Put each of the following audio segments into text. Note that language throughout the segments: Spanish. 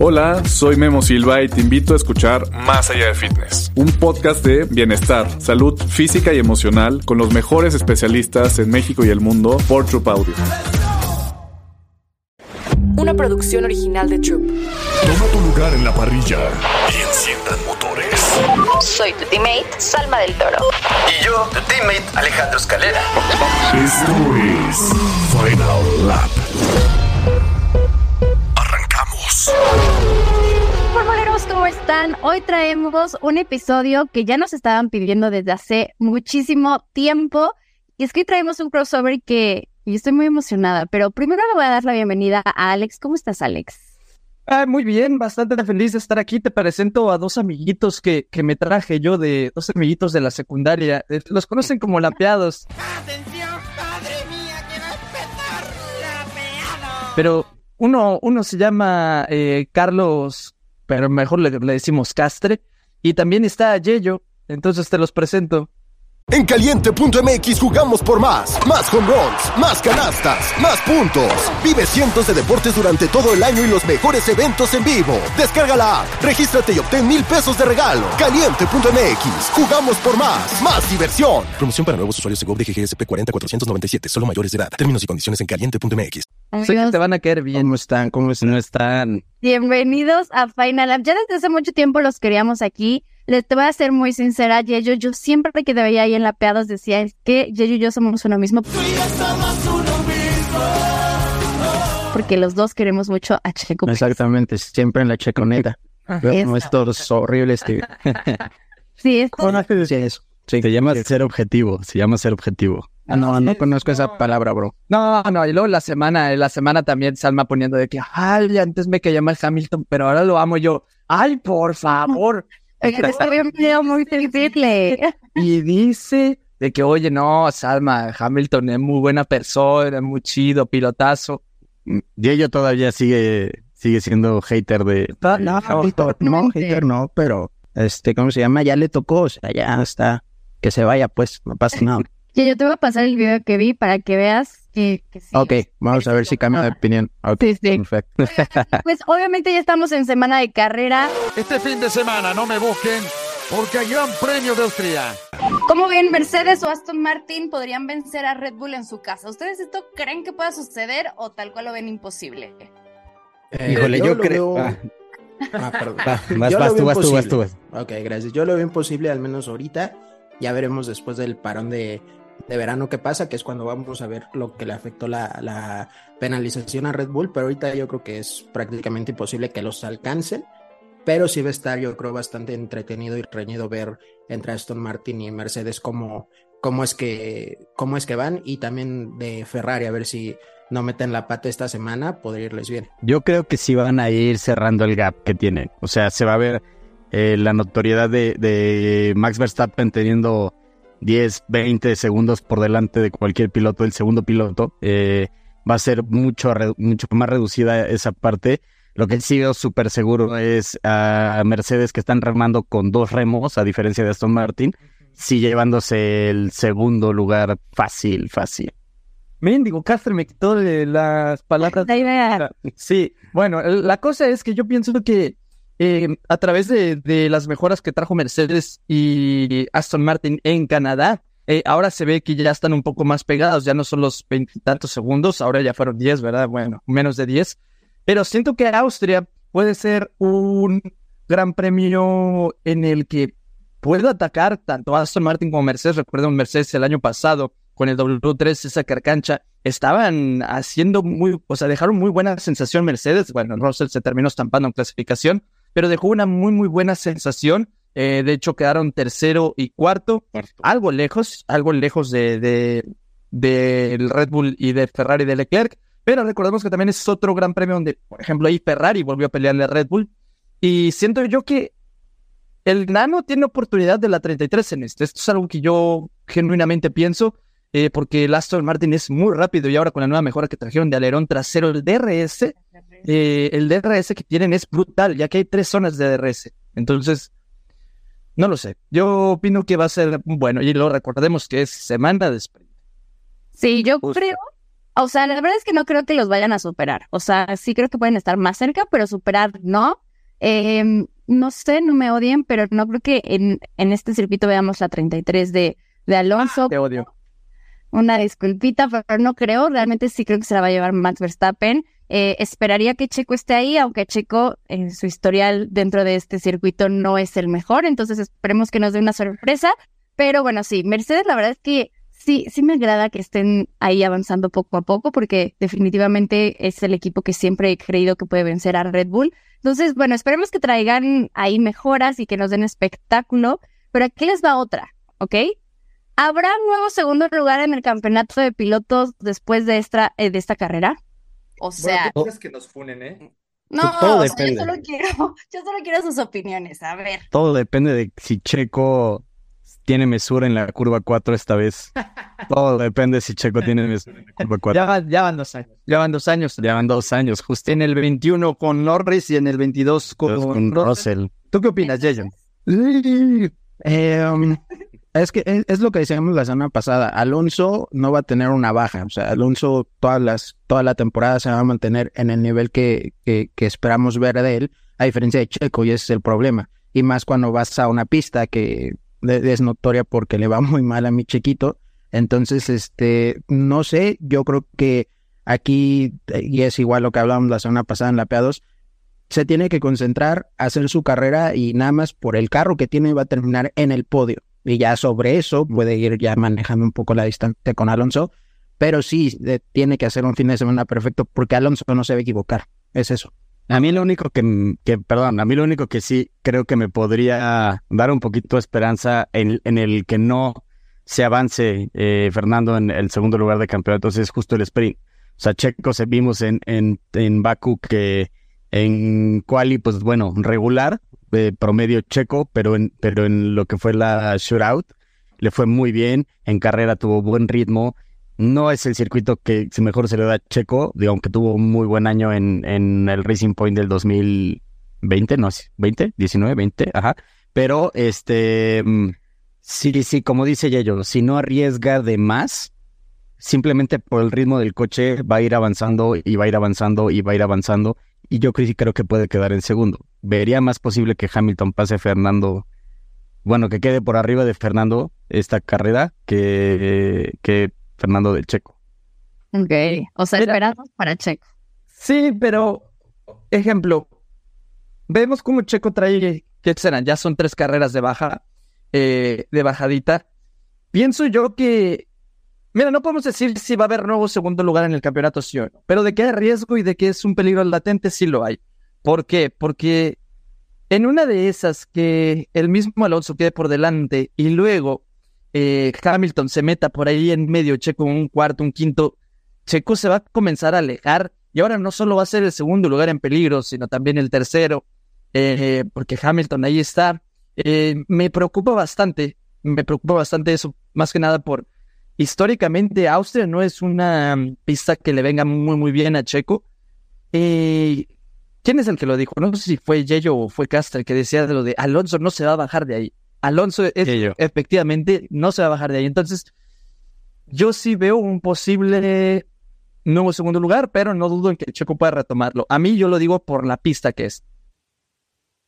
Hola, soy Memo Silva y te invito a escuchar Más allá de fitness, un podcast de bienestar, salud física y emocional con los mejores especialistas en México y el mundo por Troop Audio. Una producción original de Troop. Toma tu lugar en la parrilla y enciendan motores. Soy tu teammate, Salma del Toro. Y yo, tu teammate, Alejandro Escalera. Esto es Final Lap. Arrancamos. Formuleros, ¿cómo están? Hoy traemos un episodio que ya nos estaban pidiendo desde hace muchísimo tiempo. Y es que hoy traemos un crossover que yo estoy muy emocionada. Pero primero le voy a dar la bienvenida a Alex. ¿Cómo estás, Alex? Ah, muy bien, bastante feliz de estar aquí. Te presento a dos amiguitos que, que me traje yo de dos amiguitos de la secundaria. Eh, Los conocen como lapeados. ¡Atención, padre mía, que va a empezar la piano! Pero uno, uno se llama eh, Carlos, pero mejor le, le decimos Castre. Y también está Yello. Entonces te los presento. En caliente.mx jugamos por más. Más home runs, más canastas, más puntos. Vive cientos de deportes durante todo el año y los mejores eventos en vivo. Descarga la app, regístrate y obtén mil pesos de regalo. Caliente.mx, jugamos por más. Más diversión. Promoción para nuevos usuarios de GOV de GGSP 40497, solo mayores de edad. Términos y condiciones en caliente.mx. Que te van a caer bien. ¿Cómo están? ¿Cómo no están? Bienvenidos a Final Lab. Ya desde hace mucho tiempo los queríamos aquí. Les te voy a ser muy sincera, Yeyo. Yo siempre que te veía ahí en Lapeados decía es que Yeyo y yo somos uno mismo. Porque los dos queremos mucho a Checo. Exactamente, siempre en la checoneta. Veo estos horribles que... Sí, es ¿Cómo no se decía eso? Sí, se llama ser objetivo, se llama ser objetivo. Ah, no, no conozco esa palabra, bro. No, no, y luego la semana, la semana también Salma poniendo de que, ay, antes me caía mal Hamilton, pero ahora lo amo yo. Ay, por favor. Es un video muy difícil. Y dice de que, oye, no, Salma, Hamilton es muy buena persona, muy chido, pilotazo. Diego todavía sigue, sigue siendo hater de... No, de no, Hamilton. no, hater no, pero, este, ¿cómo se llama? Ya le tocó, o sea, ya está. Que se vaya, pues, no pasa nada. Ya, yo te voy a pasar el video que vi para que veas que, que sí. Ok, vamos a ver si cambia de opinión. Ok, Sí, sí. perfecto. Pues obviamente ya estamos en semana de carrera. Este fin de semana no me busquen porque hay gran premio de Austria. ¿Cómo ven Mercedes o Aston Martin podrían vencer a Red Bull en su casa? ¿Ustedes esto creen que pueda suceder o tal cual lo ven imposible? Híjole, yo, lo creo... veo- Ah, Ah, perdón. va, vas, Yo tú, vas, tú, vas, tú, vas. Ok, gracias. Yo lo veo imposible, al menos ahorita. Ya veremos después del parón de, de verano qué pasa, que es cuando vamos a ver lo que le afectó la, la penalización a Red Bull. Pero ahorita yo creo que es prácticamente imposible que los alcancen. Pero sí va a estar, yo creo, bastante entretenido y reñido ver entre Aston Martin y Mercedes cómo, cómo, es que, cómo es que van. Y también de Ferrari, a ver si no meten la pata esta semana, podría irles bien. Yo creo que sí van a ir cerrando el gap que tienen. O sea, se va a ver eh, la notoriedad de, de Max Verstappen teniendo 10, 20 segundos por delante de cualquier piloto, del segundo piloto. Eh, va a ser mucho, mucho más reducida esa parte. Lo que sí veo súper seguro es a Mercedes que están remando con dos remos, a diferencia de Aston Martin, sí llevándose el segundo lugar fácil, fácil. Mendigo, Castro me quitó de las palabras. La idea. Sí, bueno, el- la cosa es que yo pienso que eh, a través de, las mejoras que trajo Mercedes y Aston Martin en Canadá, eh, ahora se ve que ya están un poco más pegados, ya no son los veintitantos segundos, ahora ya fueron diez, ¿verdad? Bueno, menos de diez. Pero siento que Austria puede ser un gran premio en el que puede atacar tanto Aston Martin como Mercedes. Recuerden, Mercedes el año pasado con el W3, esa carcancha, estaban haciendo muy, o sea, dejaron muy buena sensación Mercedes. Bueno, Russell se terminó estampando en clasificación, pero dejó una muy, muy buena sensación. Eh, de hecho, quedaron tercero y cuarto, algo lejos, algo lejos de, de, del Red Bull y de Ferrari de Leclerc. Pero recordemos que también es otro gran premio donde, por ejemplo, ahí Ferrari volvió a pelearle a Red Bull. Y siento yo que el Nano tiene oportunidad de la 33 en este. Esto es algo que yo genuinamente pienso, eh, porque el Aston Martin es muy rápido y ahora con la nueva mejora que trajeron de alerón trasero, el DRS, eh, el DRS que tienen es brutal, ya que hay tres zonas de DRS. Entonces, no lo sé. Yo opino que va a ser bueno y lo recordemos que es semana de sprint. Sí, yo creo o sea, la verdad es que no creo que los vayan a superar. O sea, sí creo que pueden estar más cerca, pero superar no. Em, no sé, no me odien, pero no creo que en, en este circuito veamos la 33 de, de Alonso. Te odio. Una disculpita, pero no creo. Realmente sí creo que se la va a llevar Max Verstappen. Eh, esperaría que Checo esté ahí, aunque Checo en su historial dentro de este circuito no es el mejor. Entonces esperemos que nos dé una sorpresa. Pero bueno, sí, Mercedes la verdad es que sí, sí me agrada que estén ahí avanzando poco a poco porque definitivamente es el equipo que siempre he creído que puede vencer a Red Bull. Entonces, bueno, esperemos que traigan ahí mejoras y que nos den espectáculo. Pero aquí les va otra, ¿ok? ¿Habrá un nuevo segundo lugar en el campeonato de pilotos después de esta, eh, de esta carrera? O sea, Bueno, ¿qué que nos funen, eh? no, todo o sea, yo depende. solo quiero, yo solo quiero sus opiniones. A ver. Todo depende de si Checo tiene mesura en la curva 4 esta vez. Todo depende si Checo tiene mesura en la curva 4. Ya, van- ya van dos años. Ya van dos años. Ya van dos años, justo En el 21 con Norris y en el 22 con, con Russell. Russell. ¿Tú qué opinas, Jason? Eh, um, es que es, lo que decíamos la semana pasada. Alonso no va a tener una baja. O sea, Alonso todas las, toda la temporada se va a mantener en el nivel que, que, que esperamos ver de él, a diferencia de Checo, y ese es el problema. Y más cuando vas a una pista que es notoria porque le va muy mal a mi chiquito. Entonces, este, no sé, yo creo que aquí, y es igual lo que hablábamos la semana pasada en la PA2, se tiene que concentrar, hacer su carrera y nada más por el carro que tiene va a terminar en el podio. Y ya sobre eso puede ir ya manejando un poco la distancia con Alonso, pero sí tiene que hacer un fin de semana perfecto porque Alonso no se va a equivocar. Es eso. A mí lo único que, que, perdón, a mí lo único que sí creo que me podría dar un poquito de esperanza en, en el que no se avance eh, Fernando en el segundo lugar de campeonato es justo el sprint. O sea, Checo se vimos en, en, en Baku que en quali, pues bueno, regular, promedio checo, pero en, pero en lo que fue la shootout le fue muy bien, en carrera tuvo buen ritmo, no es el circuito que mejor se le da a Checo, digo, aunque tuvo un muy buen año en, en el Racing Point del 2020, no, 20, 19, 20, ajá. Pero este, mm, sí, sí, como dice Yayo, si no arriesga de más, simplemente por el ritmo del coche va a ir avanzando y va a ir avanzando y va a ir avanzando. Y yo creo, sí creo que puede quedar en segundo. Vería más posible que Hamilton pase a Fernando, bueno, que quede por arriba de Fernando esta carrera que, que Fernando de Checo. Ok. O sea, esperamos para Checo. Sí, pero, ejemplo, vemos cómo Checo trae, ¿qué serán? Ya son tres carreras de baja, eh, de bajadita. Pienso yo que, mira, no podemos decir si va a haber nuevo segundo lugar en el campeonato, sí o no, pero de que hay riesgo y de que es un peligro latente, sí lo hay. ¿Por qué? Porque en una de esas que el mismo Alonso quede por delante y luego eh, Hamilton se meta por ahí en medio, Checo un cuarto, un quinto, Checo se va a comenzar a alejar y ahora no solo va a ser el segundo lugar en peligro, sino también el tercero, eh, porque Hamilton ahí está. Eh, me preocupa bastante, me preocupa bastante eso, más que nada por históricamente Austria no es una mm, pista que le venga muy muy bien a Checo. Eh, ¿Quién es el que lo dijo? No sé si fue Yello o fue Castro el que decía de lo de Alonso no se va a bajar de ahí. Alonso es, efectivamente no se va a bajar de ahí. Entonces, yo sí veo un posible nuevo segundo lugar, pero no dudo en que Checo pueda retomarlo. A mí yo lo digo por la pista que es.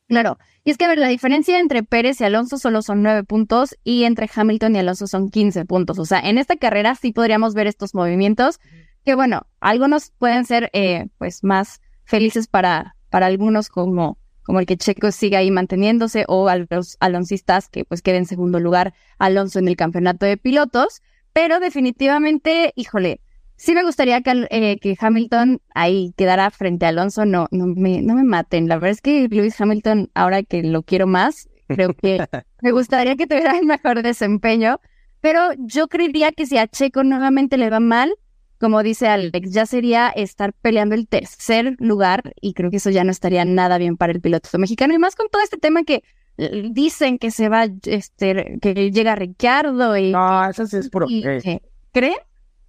Claro. Y es que, a ver, la diferencia entre Pérez y Alonso solo son nueve puntos y entre Hamilton y Alonso son 15 puntos. O sea, en esta carrera sí podríamos ver estos movimientos que, bueno, algunos pueden ser, eh, pues, más felices para, para algunos como, como el que Checo siga ahí manteniéndose o a los aloncistas que, pues, queden en segundo lugar Alonso en el campeonato de pilotos. Pero definitivamente, híjole, sí me gustaría que, eh, que Hamilton ahí quedara frente a Alonso. No, no me, no me maten. La verdad es que Lewis Hamilton, ahora que lo quiero más, creo que me gustaría que tuviera el mejor desempeño. Pero yo creería que si a Checo nuevamente le va mal, como dice Alex, ya sería estar peleando el tercer lugar y creo que eso ya no estaría nada bien para el piloto mexicano. Y más con todo este tema que eh, dicen que se va, este, que llega Ricardo y... No, eso sí es puro. y- eh. ¿Creen?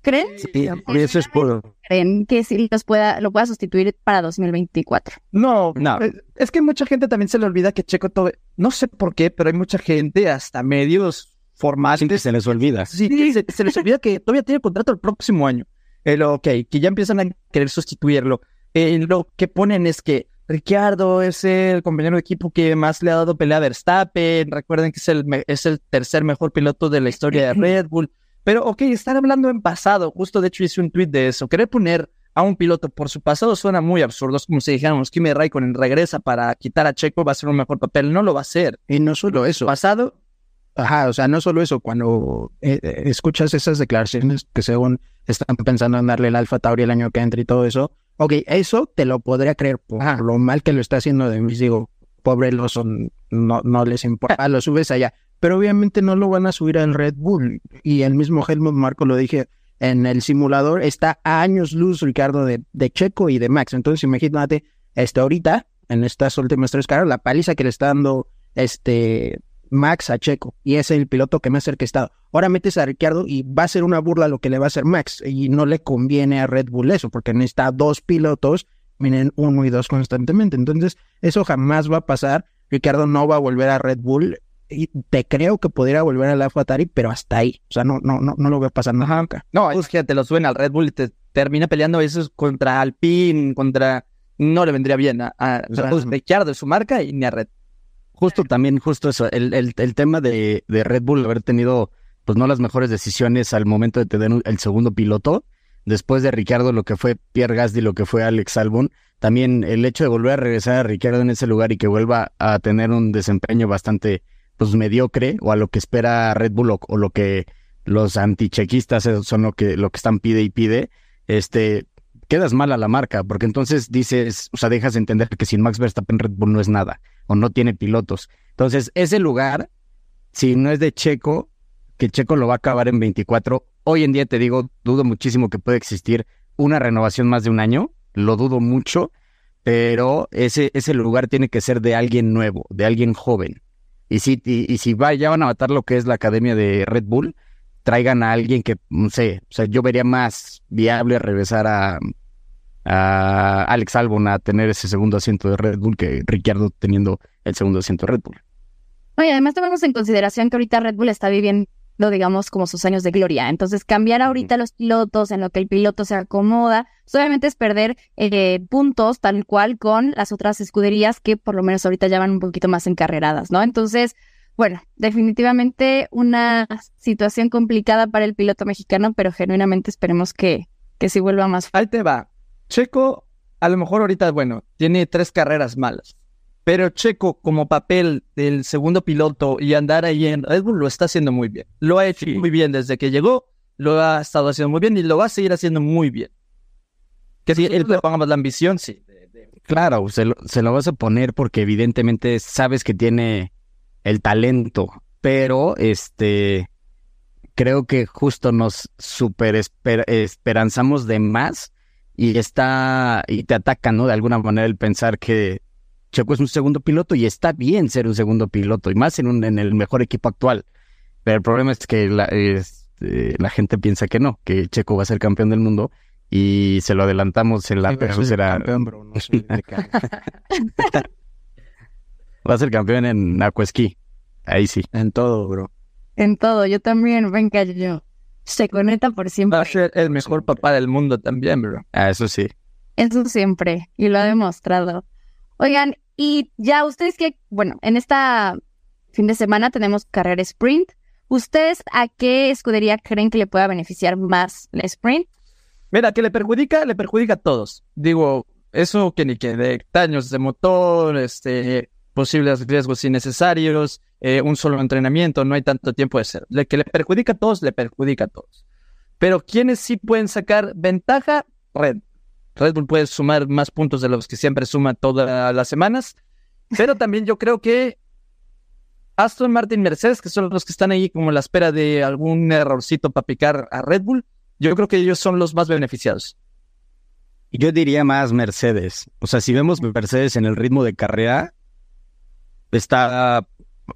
¿Creen? Sí, eso es puro. ¿Creen que sí los pueda, lo pueda sustituir para 2024? No, No. eh, es que mucha gente también se le olvida que Checo todo, no sé por qué, pero hay mucha gente, hasta medios formales, Sí, que se les olvida. sí, que se, se les olvida que todavía tiene contrato el próximo año. el ok, que ya empiezan a querer sustituirlo. Eh, lo que ponen es que Ricciardo es el compañero de equipo que más le ha dado pelea a Verstappen. Recuerden que es el, es el tercer mejor piloto de la historia de Red Bull. Pero, ok, están hablando en pasado. Justo, de hecho, hice un tweet de eso. Querer poner a un piloto por su pasado suena muy absurdo. Es como si dijéramos, Kimi Raikkonen regresa para quitar a Checo, va a ser un mejor papel. No lo va a hacer. Y no solo eso. Pasado. Ajá, o sea, no solo eso. Cuando eh, eh, escuchas esas declaraciones que según están pensando en darle el Alfa Tauri el año que entra y todo eso, ok, eso te lo podría creer por lo mal que lo está haciendo de mí. Digo, pobre Lawson, no, no les importa, lo subes allá. Pero obviamente no lo van a subir al Red Bull. Y el mismo Helmut Marco lo dije, en el simulador está a años luz Ricardo de, de Checo y de Max. Entonces imagínate, este, ahorita, en estas últimas tres carreras, la paliza que le está dando este Max a Checo y es el piloto que más cerca estado. Ahora metes a Ricardo y va a ser una burla lo que le va a hacer Max y no le conviene a Red Bull eso porque necesita dos pilotos, miren uno y dos constantemente. Entonces eso jamás va a pasar. Ricardo no va a volver a Red Bull te creo que pudiera volver a la Atari, pero hasta ahí. O sea, no, no, no, no lo veo pasando nunca. No, es que te lo suben al Red Bull y te termina peleando a veces contra Alpine, contra. No le vendría bien a, a, de su marca y ni a Red. Justo también, justo eso, el, el, el tema de, de, Red Bull haber tenido, pues no las mejores decisiones al momento de tener el segundo piloto, después de Ricardo, lo que fue Pierre Gasly, lo que fue Alex Albon, también el hecho de volver a regresar a Ricardo en ese lugar y que vuelva a tener un desempeño bastante pues mediocre o a lo que espera Red Bull o, lo que los antichequistas son lo que, lo que están pide y pide, este, quedas mal a la marca, porque entonces dices, o sea, dejas de entender que sin Max Verstappen Red Bull no es nada o no tiene pilotos. Entonces, ese lugar, si no es de Checo, que Checo lo va a acabar en 24, hoy en día te digo, dudo muchísimo que pueda existir una renovación más de un año, lo dudo mucho, pero ese, ese lugar tiene que ser de alguien nuevo, de alguien joven. Y si, y, si va, ya van a matar lo que es la academia de Red Bull, traigan a alguien que, no sé, o sea, yo vería más viable regresar a, a Alex Albon a tener ese segundo asiento de Red Bull que Ricciardo teniendo el segundo asiento de Red Bull. Oye, además tomemos en consideración que ahorita Red Bull está viviendo, digamos, como sus años de gloria. Entonces, cambiar ahorita los pilotos en lo que el piloto se acomoda, pues, obviamente es perder eh, puntos tal cual con las otras escuderías que por lo menos ahorita ya van un poquito más encarreradas, ¿no? Entonces, bueno, definitivamente una situación complicada para el piloto mexicano, pero genuinamente esperemos que, que sí vuelva más. Ahí te va. Checo, a lo mejor ahorita, bueno, tiene tres carreras malas, pero Checo como papel del segundo piloto y andar ahí en Red Bull lo está haciendo muy bien. Lo ha hecho muy bien desde que llegó, lo ha estado haciendo muy bien y lo va a seguir haciendo muy bien. Que si él le pongamos la ambición, sí. Claro, se lo, se lo vas a poner porque evidentemente sabes que tiene el talento, pero este creo que justo nos super esperanzamos de más y está y te ataca, ¿no? De alguna manera el pensar que Checo es un segundo piloto y está bien ser un segundo piloto y más en un en el mejor equipo actual. Pero el problema es que la, este, la gente piensa que no, que Checo va a ser campeón del mundo y se lo adelantamos en la tercera. va a ser campeón en Aquasquí. Ahí sí. En todo, bro. En todo, yo también, venga yo se conecta por siempre. Va a ser el mejor papá del mundo también, bro. Ah, eso sí. Eso siempre, y lo ha demostrado. Oigan, y ya ustedes que, bueno, en esta fin de semana tenemos carrera sprint. ¿Ustedes a qué escudería creen que le pueda beneficiar más la sprint? Mira, que le perjudica, le perjudica a todos. Digo, eso que ni que de daños de motor, este, posibles riesgos innecesarios, eh, un solo entrenamiento, no hay tanto tiempo de ser. Le que le perjudica a todos, le perjudica a todos. Pero quienes sí pueden sacar ventaja, Red. Red Bull puede sumar más puntos de los que siempre suma todas las semanas. Pero también yo creo que Aston Martin Mercedes, que son los que están ahí como a la espera de algún errorcito para picar a Red Bull, yo creo que ellos son los más beneficiados. Yo diría más Mercedes. O sea, si vemos Mercedes en el ritmo de carrera, está,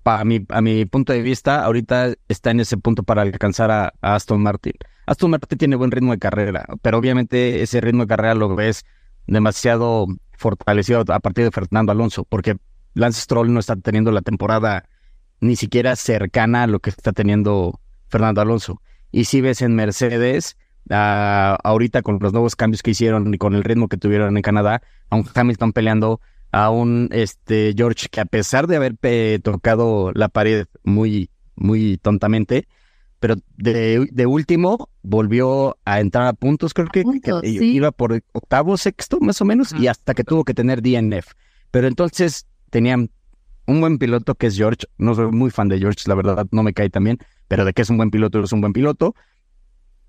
a mi, a mi punto de vista, ahorita está en ese punto para alcanzar a, Aston Martin. Aston Martin tiene buen ritmo de carrera, pero obviamente ese ritmo de carrera lo ves demasiado fortalecido a partir de Fernando Alonso, porque Lance Stroll no está teniendo la temporada ni siquiera cercana a lo que está teniendo Fernando Alonso. Y si ves en Mercedes, ah, ahorita con los nuevos cambios que hicieron y con el ritmo que tuvieron en Canadá, a un Hamilton peleando, a un este, George que a pesar de haber pe- tocado la pared muy, muy tontamente, pero de, de último volvió a entrar a puntos, creo que, puntos, que sí. iba por octavo, sexto, más o menos, y hasta que tuvo que tener DNF. Pero entonces tenían un buen piloto que es George. No soy muy fan de George, la verdad, no me cae tan bien, pero de que es un buen piloto, es un buen piloto.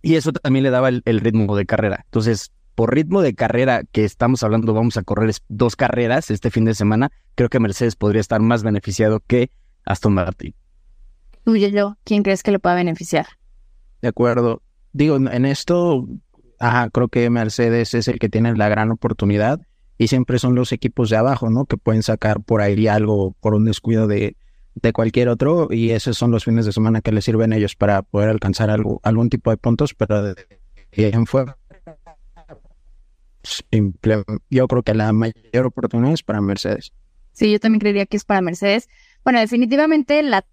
Y eso también le daba el, el ritmo de carrera. Entonces, por ritmo de carrera que estamos hablando, vamos a correr dos carreras este fin de semana. Creo que Mercedes podría estar más beneficiado que Aston Martin. Yo, ¿quién crees que le pueda beneficiar? De acuerdo. Digo, en esto, ajá, creo que Mercedes es el que tiene la gran oportunidad y siempre son los equipos de abajo, ¿no? Que pueden sacar por ahí algo por un descuido de, de cualquier otro y esos son los fines de semana que les sirven a ellos para poder alcanzar algo, algún tipo de puntos, pero de, en fuera, simple- yo creo que la mayor oportunidad es para Mercedes. Sí, yo también creería que es para Mercedes. Bueno, definitivamente la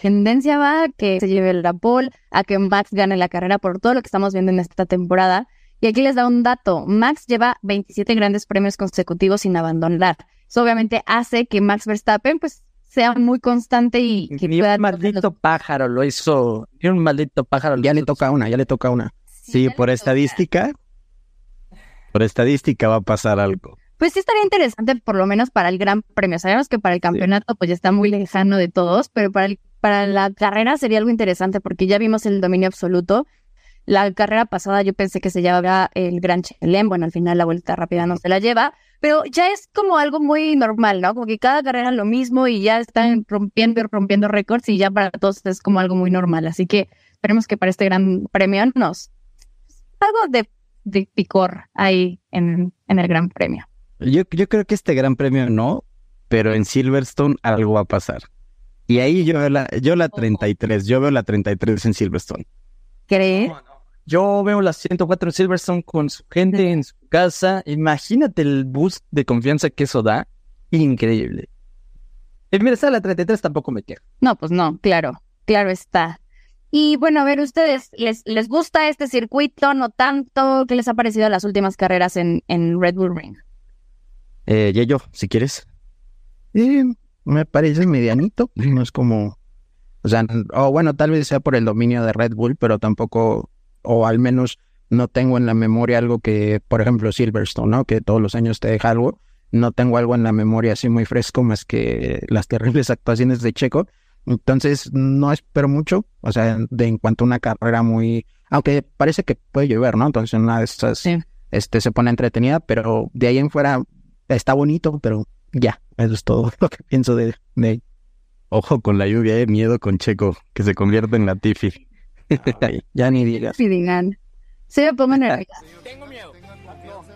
tendencia va a que se lleve la pole, a que Max gane la carrera por todo lo que estamos viendo en esta temporada. Y aquí les da un dato. Max lleva 27 grandes premios consecutivos sin abandonar. Eso obviamente hace que Max Verstappen pues sea muy constante y que Ni pueda... un maldito pájaro lo hizo. Ni un maldito pájaro. lo Ya le toca una, ya le toca una. Sí, por estadística, por estadística va a pasar algo. Pues sí estaría interesante por lo menos para el Gran Premio. Sabemos que para el campeonato pues ya está muy lejano de todos, pero para, el- para la carrera sería algo interesante porque ya vimos el dominio absoluto. La carrera pasada yo pensé que se llevaba el Gran Chelem, bueno, al final la vuelta rápida no se la lleva, pero ya es como algo muy normal, ¿no? Como que cada carrera lo mismo y ya están rompiendo y rompiendo récords y ya para todos es como algo muy normal. Así que esperemos que para este Gran Premio nos... algo de, de picor ahí en, en el Gran Premio. Yo, yo creo que este gran premio no, pero en Silverstone algo va a pasar. Y ahí yo veo la, yo la 33, yo veo la 33 en Silverstone. ¿Crees? Yo veo la 104 en Silverstone con su gente en su casa. Imagínate el boost de confianza que eso da. Increíble. Y mira, esta la 33 tampoco me quejo. No, pues no, claro, claro está. Y bueno, a ver, ¿ustedes les, les gusta este circuito? ¿No tanto? ¿Qué les ha parecido las últimas carreras en, en Red Bull Ring? Eh, yo, si quieres. Eh, me parece medianito, no es como, o sea, o bueno, tal vez sea por el dominio de Red Bull, pero tampoco, o al menos no tengo en la memoria algo que, por ejemplo, Silverstone, ¿no? Que todos los años te deja algo, no tengo algo en la memoria así muy fresco más que las terribles actuaciones de Checo, entonces no espero mucho, o sea, de en cuanto a una carrera muy, aunque parece que puede llover, ¿no? Entonces una de estas, este, se pone entretenida, pero de ahí en fuera está bonito, pero ya, eso es todo lo que pienso de, de Ojo con la lluvia, eh, miedo con Checo, que se convierte en la Tiffy. ya ni digas. Digan. Sí, me pongo nerviosa. Tengo miedo.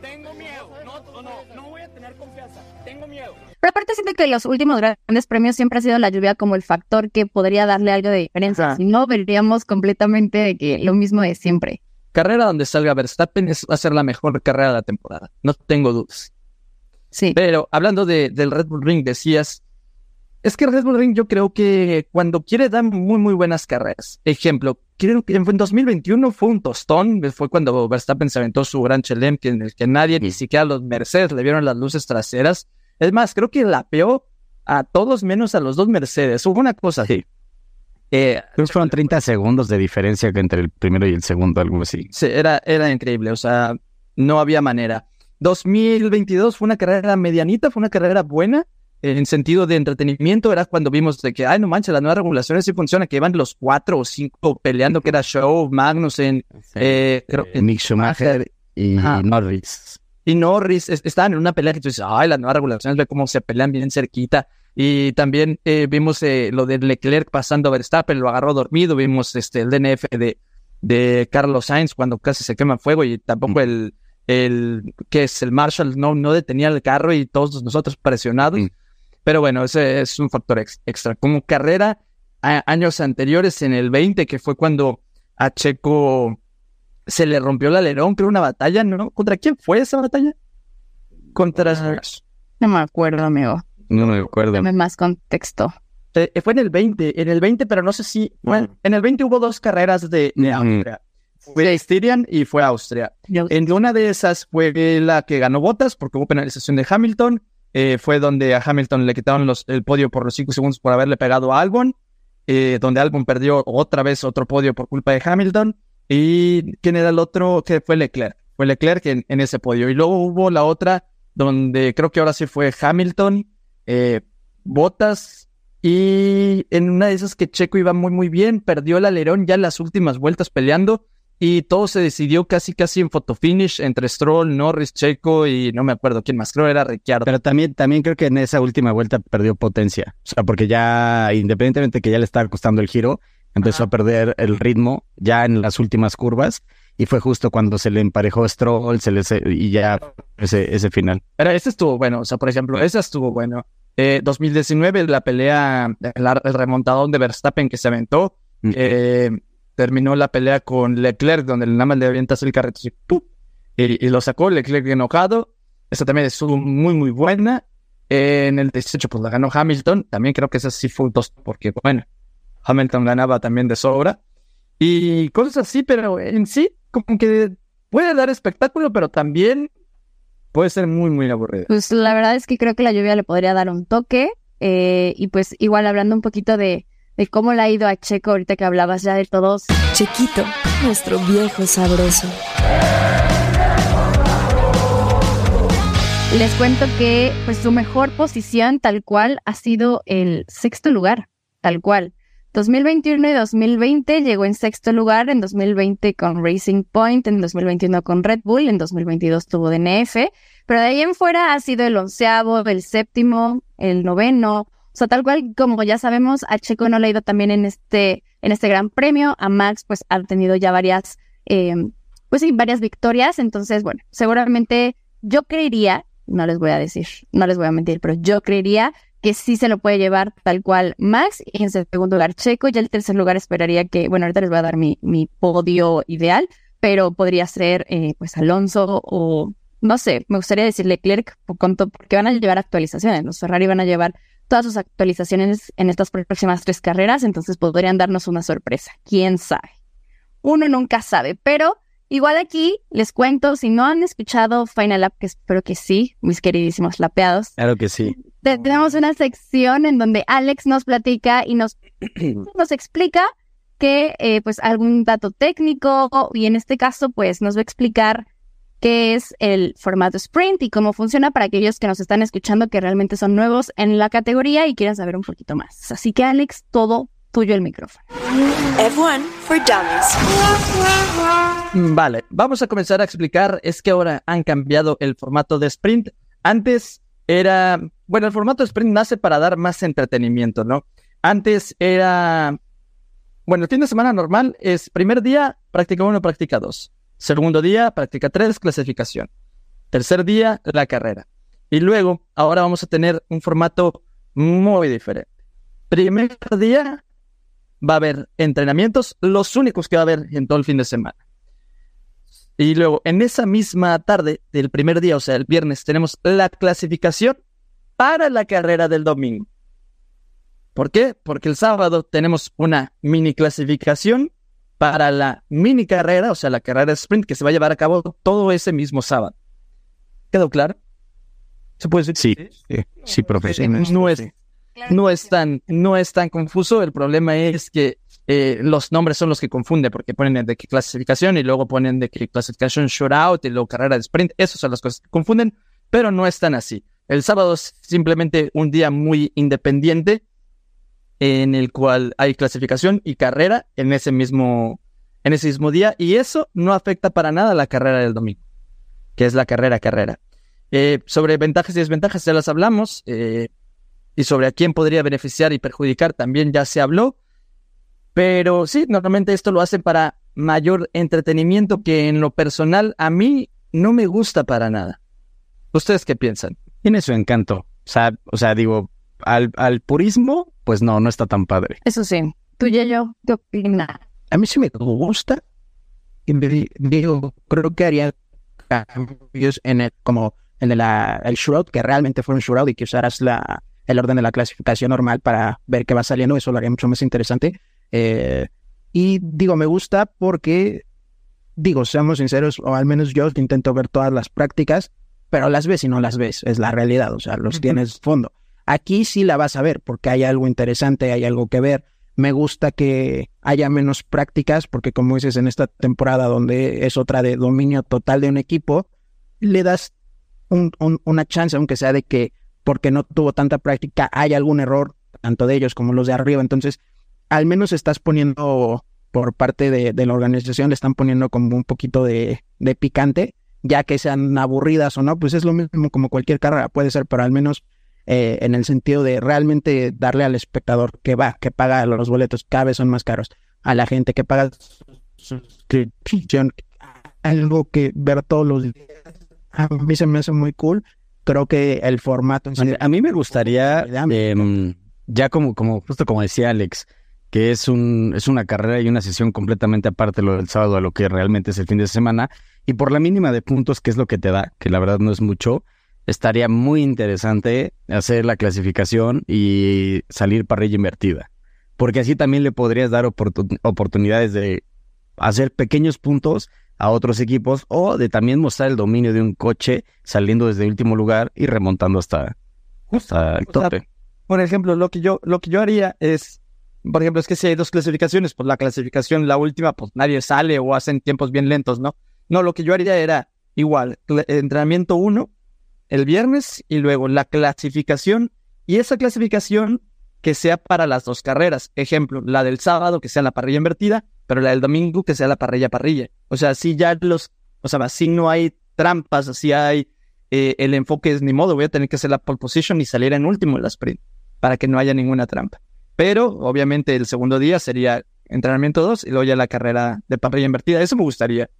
Tengo miedo. No, no, no voy a tener confianza. Tengo miedo. Pero aparte siento que los últimos grandes premios siempre ha sido la lluvia como el factor que podría darle algo de diferencia. Ajá. Si no, veríamos completamente de que lo mismo de siempre. Carrera donde salga Verstappen es, va a ser la mejor carrera de la temporada. No tengo dudas. Sí. Pero hablando de, del Red Bull Ring, decías, es que el Red Bull Ring yo creo que cuando quiere dar muy, muy buenas carreras. Ejemplo, creo que en 2021 fue un tostón, fue cuando Verstappen se aventó su gran chelem, en el que nadie, ni siquiera los Mercedes, le vieron las luces traseras. Es más, creo que lapeó a todos menos a los dos Mercedes. Hubo una cosa así. Eh, Creo que fueron 30 segundos de diferencia entre el primero y el segundo, algo así. Sí, era, era increíble, o sea, no había manera. 2022 fue una carrera medianita, fue una carrera buena, en sentido de entretenimiento, era cuando vimos de que, ay, no manches, las nuevas regulaciones sí funcionan, que iban los cuatro o cinco peleando, que era Show, Magnussen, eh, creo que Mick Schumacher y. Norris. y Norris es- estaban en una pelea que tú dices, ay, las nuevas regulaciones, ve cómo se pelean bien cerquita. Y también eh, vimos eh, lo de Leclerc pasando a Verstappen, lo agarró dormido, vimos este el DNF de, de Carlos Sainz cuando casi se quema fuego y tampoco el, el que es el Marshall no, no detenía el carro y todos nosotros presionados. Pero bueno, ese es un factor ex- extra. Como carrera, a- años anteriores, en el 20, que fue cuando a Checo se le rompió el alerón, creo una batalla, ¿no? ¿Contra quién fue esa batalla? Contra... No me acuerdo, amigo. No me acuerdo. Dame más contexto. Eh, fue en el 20, en el 20, pero no sé si... Bueno, en el 20 hubo dos carreras de, de Austria. Fue a Styrian y fue a Austria. En una de esas fue la que ganó botas porque hubo penalización de Hamilton. Eh, fue donde a Hamilton le quitaron los, el podio por los cinco segundos por haberle pegado a Albon. Eh, donde Albon perdió otra vez otro podio por culpa de Hamilton. Y quién era el otro que fue Leclerc. Fue Leclerc en, en ese podio. Y luego hubo la otra donde creo que ahora sí fue Hamilton, eh, Botas y en una de esas que Checo iba muy muy bien, perdió el alerón ya en las últimas vueltas peleando y todo se decidió casi casi en fotofinish entre Stroll, Norris, Checo y no me acuerdo quién más, creo era Ricciardo. Pero también, también creo que en esa última vuelta perdió potencia, o sea, porque ya independientemente que ya le estaba costando el giro, empezó a perder el ritmo ya en las últimas curvas y fue justo cuando se le emparejó Stroll se le, y ya ese, ese final. Pero ese estuvo bueno, o sea, por ejemplo, ese estuvo bueno. Eh, 2019, la pelea, el, el, remontadón de Verstappen que se aventó, eh, terminó la pelea con Leclerc, donde nada más le avientas el carrito así, y, y, lo sacó Leclerc enojado. Esa también estuvo muy, muy buena. En el 18, pues la ganó Hamilton. También creo que esa sí fue un tos, porque bueno, Hamilton ganaba también de sobra. Y cosas así, pero en sí, como que puede dar espectáculo, pero también puede ser muy, muy aburrido. Pues la verdad es que creo que la lluvia le podría dar un toque. Eh, y pues igual hablando un poquito de, de cómo le ha ido a Checo ahorita que hablabas ya de todos. Chequito, nuestro viejo sabroso. Les cuento que pues su mejor posición tal cual ha sido el sexto lugar, tal cual. 2021 y 2020 llegó en sexto lugar, en 2020 con Racing Point, en 2021 con Red Bull, en 2022 tuvo DNF, pero de ahí en fuera ha sido el onceavo, el séptimo, el noveno, o sea, tal cual como ya sabemos, a Checo no le ha ido también en este, en este gran premio, a Max pues ha tenido ya varias, eh, pues varias victorias, entonces bueno, seguramente yo creería, no les voy a decir, no les voy a mentir, pero yo creería que sí se lo puede llevar tal cual Max y en segundo lugar Checo. Ya el tercer lugar esperaría que, bueno, ahorita les voy a dar mi, mi podio ideal, pero podría ser eh, pues Alonso o no sé, me gustaría decirle Leclerc porque van a llevar actualizaciones. Los Ferrari van a llevar todas sus actualizaciones en estas próximas tres carreras, entonces podrían darnos una sorpresa. ¿Quién sabe? Uno nunca sabe, pero Igual aquí les cuento, si no han escuchado Final Up, que espero que sí, mis queridísimos lapeados. Claro que sí. Tenemos una sección en donde Alex nos platica y nos, nos explica que, eh, pues, algún dato técnico y en este caso, pues, nos va a explicar qué es el formato sprint y cómo funciona para aquellos que nos están escuchando que realmente son nuevos en la categoría y quieran saber un poquito más. Así que, Alex, todo tuyo el micrófono. F1 for Dummies. Vale, vamos a comenzar a explicar. Es que ahora han cambiado el formato de sprint. Antes era, bueno, el formato de sprint nace para dar más entretenimiento, ¿no? Antes era, bueno, el fin de semana normal es primer día, práctica 1, práctica 2. Segundo día, práctica 3, clasificación. Tercer día, la carrera. Y luego, ahora vamos a tener un formato muy diferente. Primer día, va a haber entrenamientos, los únicos que va a haber en todo el fin de semana. Y luego, en esa misma tarde del primer día, o sea, el viernes, tenemos la clasificación para la carrera del domingo. ¿Por qué? Porque el sábado tenemos una mini clasificación para la mini carrera, o sea, la carrera sprint que se va a llevar a cabo todo ese mismo sábado. ¿Quedó claro? ¿Se puede decir? Sí, sí, sí profesor. No es, no es tan, no es tan confuso. El problema es que eh, los nombres son los que confunden porque ponen de qué clasificación y luego ponen de qué clasificación shootout y luego carrera de sprint. Esas son las cosas que confunden, pero no es tan así. El sábado es simplemente un día muy independiente en el cual hay clasificación y carrera en ese mismo, en ese mismo día y eso no afecta para nada la carrera del domingo, que es la carrera carrera. Eh, sobre ventajas y desventajas ya las hablamos. Eh, y sobre a quién podría beneficiar y perjudicar también ya se habló. Pero sí, normalmente esto lo hacen para mayor entretenimiento que en lo personal a mí no me gusta para nada. ¿Ustedes qué piensan? Tiene su encanto. O sea, o sea digo, al, al purismo, pues no, no está tan padre. Eso sí. Tú y yo, ¿qué opinas? A mí sí me gusta. Digo, creo que haría cambios en el, como en el, el shootout, que realmente fue un shootout y que usaras la, el orden de la clasificación normal para ver qué va saliendo, eso lo haría mucho más interesante. Eh, y digo, me gusta porque digo, seamos sinceros, o al menos yo intento ver todas las prácticas, pero las ves y no las ves, es la realidad, o sea, los tienes fondo. Aquí sí la vas a ver porque hay algo interesante, hay algo que ver. Me gusta que haya menos prácticas porque como dices en esta temporada donde es otra de dominio total de un equipo, le das un, un, una chance, aunque sea de que porque no tuvo tanta práctica, hay algún error, tanto de ellos como los de arriba. Entonces, al menos estás poniendo por parte de, de la organización, le están poniendo como un poquito de, de, picante, ya que sean aburridas o no, pues es lo mismo como cualquier carrera puede ser, pero al menos eh, en el sentido de realmente darle al espectador que va, que paga los boletos, cada vez son más caros, a la gente que paga suscripción, algo que ver todos los días, a mí se me hace muy cool. Creo que el formato... En sí, a mí me gustaría, eh, ya como, como, justo como decía Alex, que es, un, es una carrera y una sesión completamente aparte lo del sábado a lo que realmente es el fin de semana, y por la mínima de puntos, que es lo que te da, que la verdad no es mucho, estaría muy interesante hacer la clasificación y salir parrilla invertida. Porque así también le podrías dar oportun oportunidades de hacer pequeños puntos a otros equipos o de también mostrar el dominio de un coche saliendo desde el último lugar y remontando hasta, hasta el tope. O sea, por ejemplo, lo que yo lo que yo haría es, por ejemplo, es que si hay dos clasificaciones, pues la clasificación, la última, pues nadie sale o hacen tiempos bien lentos, ¿no? No, lo que yo haría era igual, entrenamiento 1 el viernes y luego la clasificación y esa clasificación que sea para las dos carreras. Ejemplo, la del sábado que sea la parrilla invertida, pero la del domingo que sea la parrilla parrilla. O sea, si ya los, o sea, si no hay trampas, así hay eh, el enfoque es ni modo, voy a tener que hacer la pole position y salir en último en la sprint para que no haya ninguna trampa. Pero obviamente el segundo día sería entrenamiento 2 y luego ya la carrera de parrilla invertida. Eso me gustaría.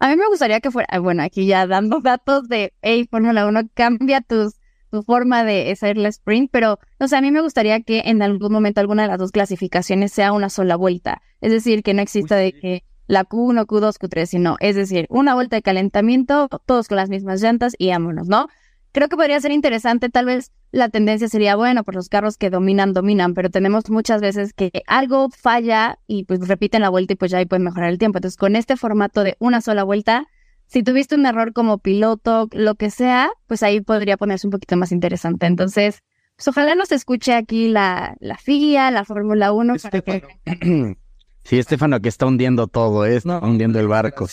A mí me gustaría que fuera, bueno, aquí ya dando datos de, hey, Fórmula 1, cambia tus, tu forma de hacer la sprint, pero, o sea, a mí me gustaría que en algún momento alguna de las dos clasificaciones sea una sola vuelta. Es decir, que no exista de que la Q1, Q2, Q3, sino, es decir, una vuelta de calentamiento, todos con las mismas llantas y vámonos, ¿no? Creo que podría ser interesante, tal vez la tendencia sería, bueno, por los carros que dominan, dominan, pero tenemos muchas veces que algo falla y pues repiten la vuelta y pues ya ahí pueden mejorar el tiempo. Entonces, con este formato de una sola vuelta, si tuviste un error como piloto, lo que sea, pues ahí podría ponerse un poquito más interesante. Entonces, pues ojalá nos escuche aquí la, la FIA, la Fórmula 1. Para que... Sí, Estefano, que está hundiendo todo, ¿eh? está no, hundiendo el barco.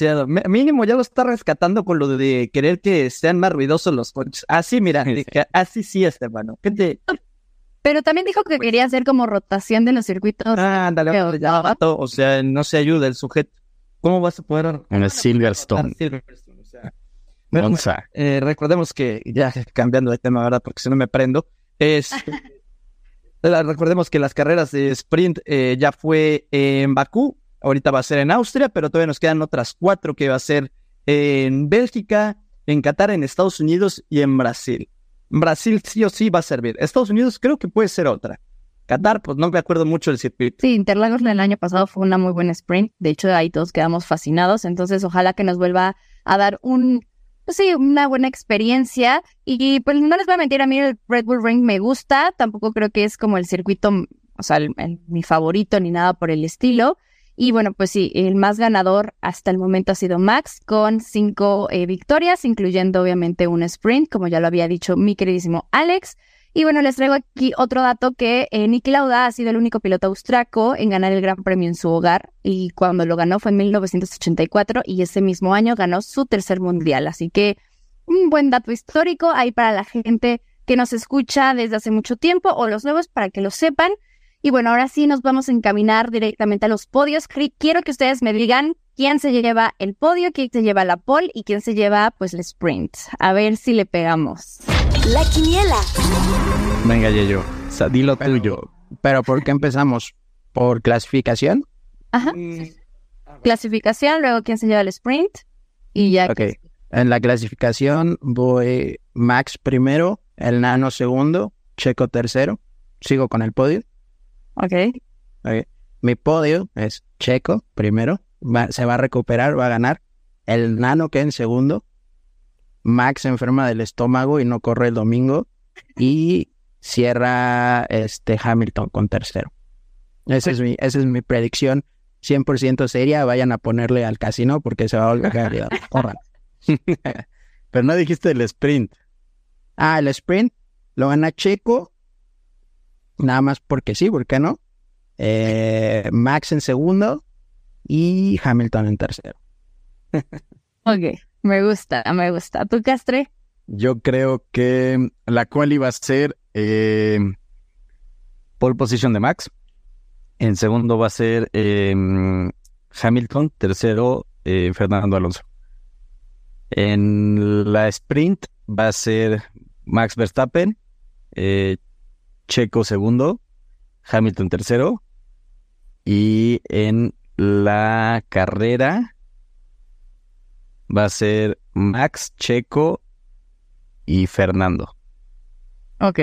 Mínimo ya lo está rescatando con lo de querer que sean más ruidosos los coches. Así, mira, sí. así sí, Estefano. ¿Qué te... Pero también dijo que quería hacer como rotación de los circuitos. Ah, dale, ya, vato. O sea, no se ayuda el sujeto. ¿Cómo vas a poder...? En el Silverstone. Silverstone o sea, bueno, eh, recordemos que, ya cambiando de tema, ¿verdad? Porque si no me prendo, es... Recordemos que las carreras de sprint eh, ya fue en Bakú, ahorita va a ser en Austria, pero todavía nos quedan otras cuatro que va a ser en Bélgica, en Qatar, en Estados Unidos y en Brasil. Brasil sí o sí va a servir. Estados Unidos creo que puede ser otra. Qatar, pues no me acuerdo mucho del circuito. Sí, Interlagos el año pasado fue una muy buena sprint. De hecho, ahí todos quedamos fascinados. Entonces, ojalá que nos vuelva a dar un pues sí, una buena experiencia. Y pues no les voy a mentir, a mí el Red Bull Ring me gusta, tampoco creo que es como el circuito, o sea, el, el, mi favorito ni nada por el estilo. Y bueno, pues sí, el más ganador hasta el momento ha sido Max con cinco eh, victorias, incluyendo obviamente un sprint, como ya lo había dicho mi queridísimo Alex. Y bueno, les traigo aquí otro dato que eh, Lauda ha sido el único piloto austraco en ganar el Gran Premio en su hogar y cuando lo ganó fue en 1984 y ese mismo año ganó su tercer mundial. Así que un buen dato histórico ahí para la gente que nos escucha desde hace mucho tiempo o los nuevos para que lo sepan. Y bueno, ahora sí nos vamos a encaminar directamente a los podios. Quiero que ustedes me digan quién se lleva el podio, quién se lleva la pole y quién se lleva pues el sprint. A ver si le pegamos. La quiniela. Venga, Yeyo, o sea, dilo pero, tuyo. Pero ¿por qué empezamos? ¿Por clasificación? Ajá. Mm. Clasificación, luego quién se lleva el sprint y ya. Ok. Que... En la clasificación voy Max primero, el Nano segundo, Checo tercero. Sigo con el podio. Ok. okay. Mi podio es Checo primero, va, se va a recuperar, va a ganar. El Nano que en segundo. Max se enferma del estómago y no corre el domingo. Y cierra este Hamilton con tercero. Esa es mi, esa es mi predicción. 100% seria, vayan a ponerle al casino porque se va a volver realidad. Corran. Pero no dijiste el sprint. Ah, el sprint lo gana Checo, nada más porque sí, ¿por qué no? Eh, Max en segundo y Hamilton en tercero. Ok, me gusta, me gusta. ¿Tú, Castre? Yo creo que la cual iba a ser eh, pole position de Max. En segundo va a ser eh, Hamilton. Tercero, eh, Fernando Alonso. En la sprint va a ser Max Verstappen. eh, Checo segundo. Hamilton tercero. Y en la carrera va a ser Max, Checo y Fernando. Ok.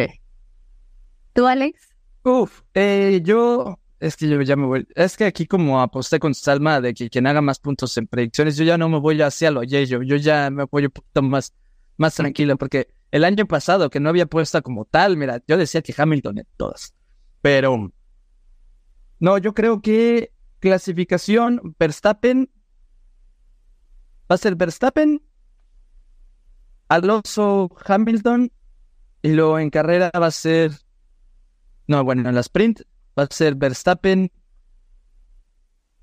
¿Tú, Alex? Uf, eh, yo, es que yo ya me voy, es que aquí como aposté con Salma de que quien haga más puntos en predicciones, yo ya no me voy hacia lo Yeyo, yo ya me apoyo un poquito más, más tranquilo, porque el año pasado que no había puesto como tal, mira, yo decía que Hamilton en todas, pero no, yo creo que clasificación Verstappen va a ser Verstappen, Alonso, Hamilton, y luego en carrera va a ser no, bueno, en la sprint va a ser Verstappen,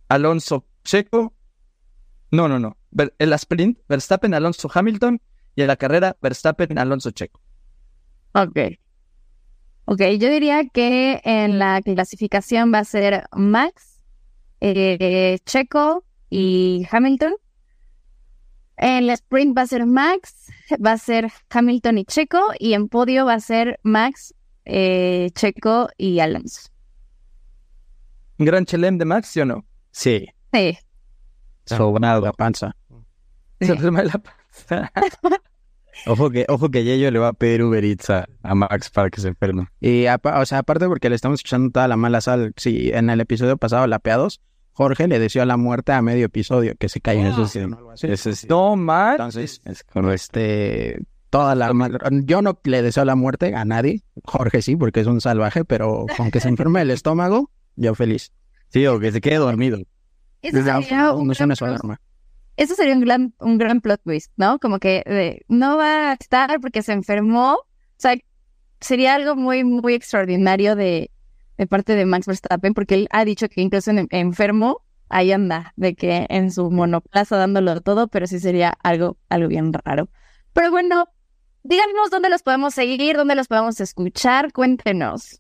Alonso, Checo. No, no, no. En la sprint, Verstappen, Alonso, Hamilton. Y en la carrera, Verstappen, Alonso, Checo. Ok. Ok, yo diría que en la clasificación va a ser Max, eh, Checo y Hamilton. En la sprint va a ser Max, va a ser Hamilton y Checo. Y en podio va a ser Max, eh, Checo y Alonso. ¿Un gran chelem de Max, sí o no? Sí, Sí. sobrado. La panza. Se me la pasa. Ojo que, ojo que Yayo le va a pedir Uber Eats a, a Max para que se enferme. Y apa- o sea, aparte porque le estamos echando toda la mala sal. Sí, en el episodio pasado, Lapeados, Jorge le deseó la muerte a medio episodio, que se cayó. Eso sí, eso sí. No, Max. Entonces, Es este, toda la mal- Yo no le deseo la muerte a nadie. Jorge sí, porque es un salvaje, pero con que se enferme el estómago, yo feliz. Sí, o que se quede dormido. Sería un no gran. Eso sería un gran, un gran plot twist, ¿no? Como que eh, no va a estar porque se enfermó. O sea, sería algo muy, muy extraordinario de, de parte de Max Verstappen, porque él ha dicho que incluso en, enfermo, ahí anda, de que en su monoplaza dándolo todo, pero sí sería algo, algo bien raro. Pero bueno, díganos dónde los podemos seguir, dónde los podemos escuchar, cuéntenos.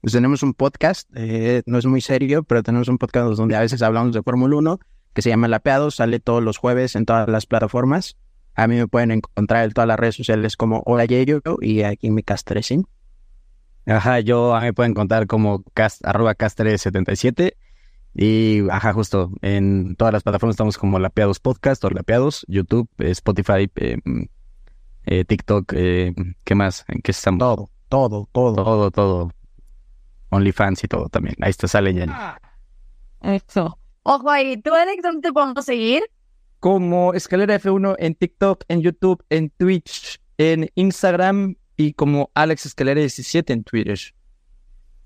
Pues tenemos un podcast, eh, no es muy serio, pero tenemos un podcast donde a veces hablamos de Fórmula 1, que se llama Lapeados, sale todos los jueves en todas las plataformas. A mí me pueden encontrar en todas las redes sociales como Hola Yeyo y aquí mi Castrecin. Ajá, yo a mí me pueden contar como cast, arroba castre77 y ajá, justo en todas las plataformas estamos como Lapeados Podcast o Lapeados, YouTube, eh, Spotify, eh, mm, eh, TikTok, eh, ¿qué más? ¿En qué estamos? Todo, todo, todo. Todo, todo. OnlyFans y todo también. Ahí está, sale ya. Eso. Ojo ahí, ¿tú, Alex, dónde te podemos seguir? Como Escalera F1 en TikTok, en YouTube, en Twitch, en Instagram y como Alex Escalera 17 en Twitter.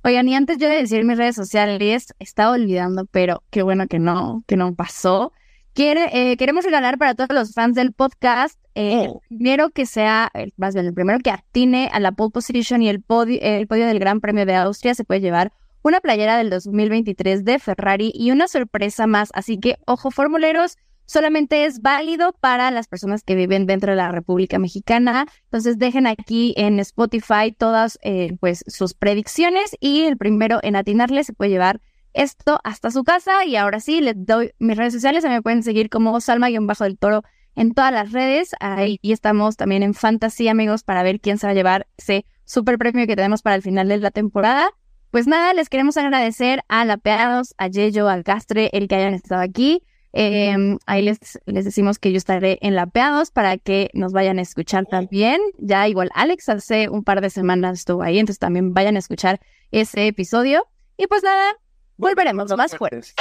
Oigan, y antes yo de decir mis redes sociales, estaba olvidando, pero qué bueno que no, que no pasó. Quiere, eh, queremos regalar para todos los fans del podcast, eh, Oh. el primero que sea, más bien, el primero que atine a la pole position y el podio, el podio del Gran Premio de Austria se puede llevar una playera del 2023 de Ferrari y una sorpresa más. Así que, ojo, formuleros, solamente es válido para las personas que viven dentro de la República Mexicana. Entonces dejen aquí en Spotify todas eh, pues sus predicciones y el primero en atinarle se puede llevar esto hasta su casa. Y ahora sí, les doy mis redes sociales. Se me pueden seguir como Salma-Bajo del Toro en todas las redes. Ahí estamos también en Fantasy, amigos, para ver quién se va a llevar ese super premio que tenemos para el final de la temporada. Pues nada, les queremos agradecer a Lapeados, a Yeyo, a Castre, el que hayan estado aquí. Eh, ahí les, les decimos que yo estaré en Lapeados para que nos vayan a escuchar también. Ya igual Alex hace un par de semanas estuvo ahí, entonces también vayan a escuchar ese episodio. Y pues nada, volveremos más fuertes.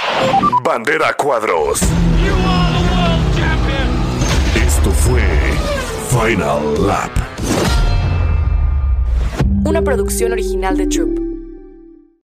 Bandera Cuadros. Esto fue Final Lap. Una producción original de Troop.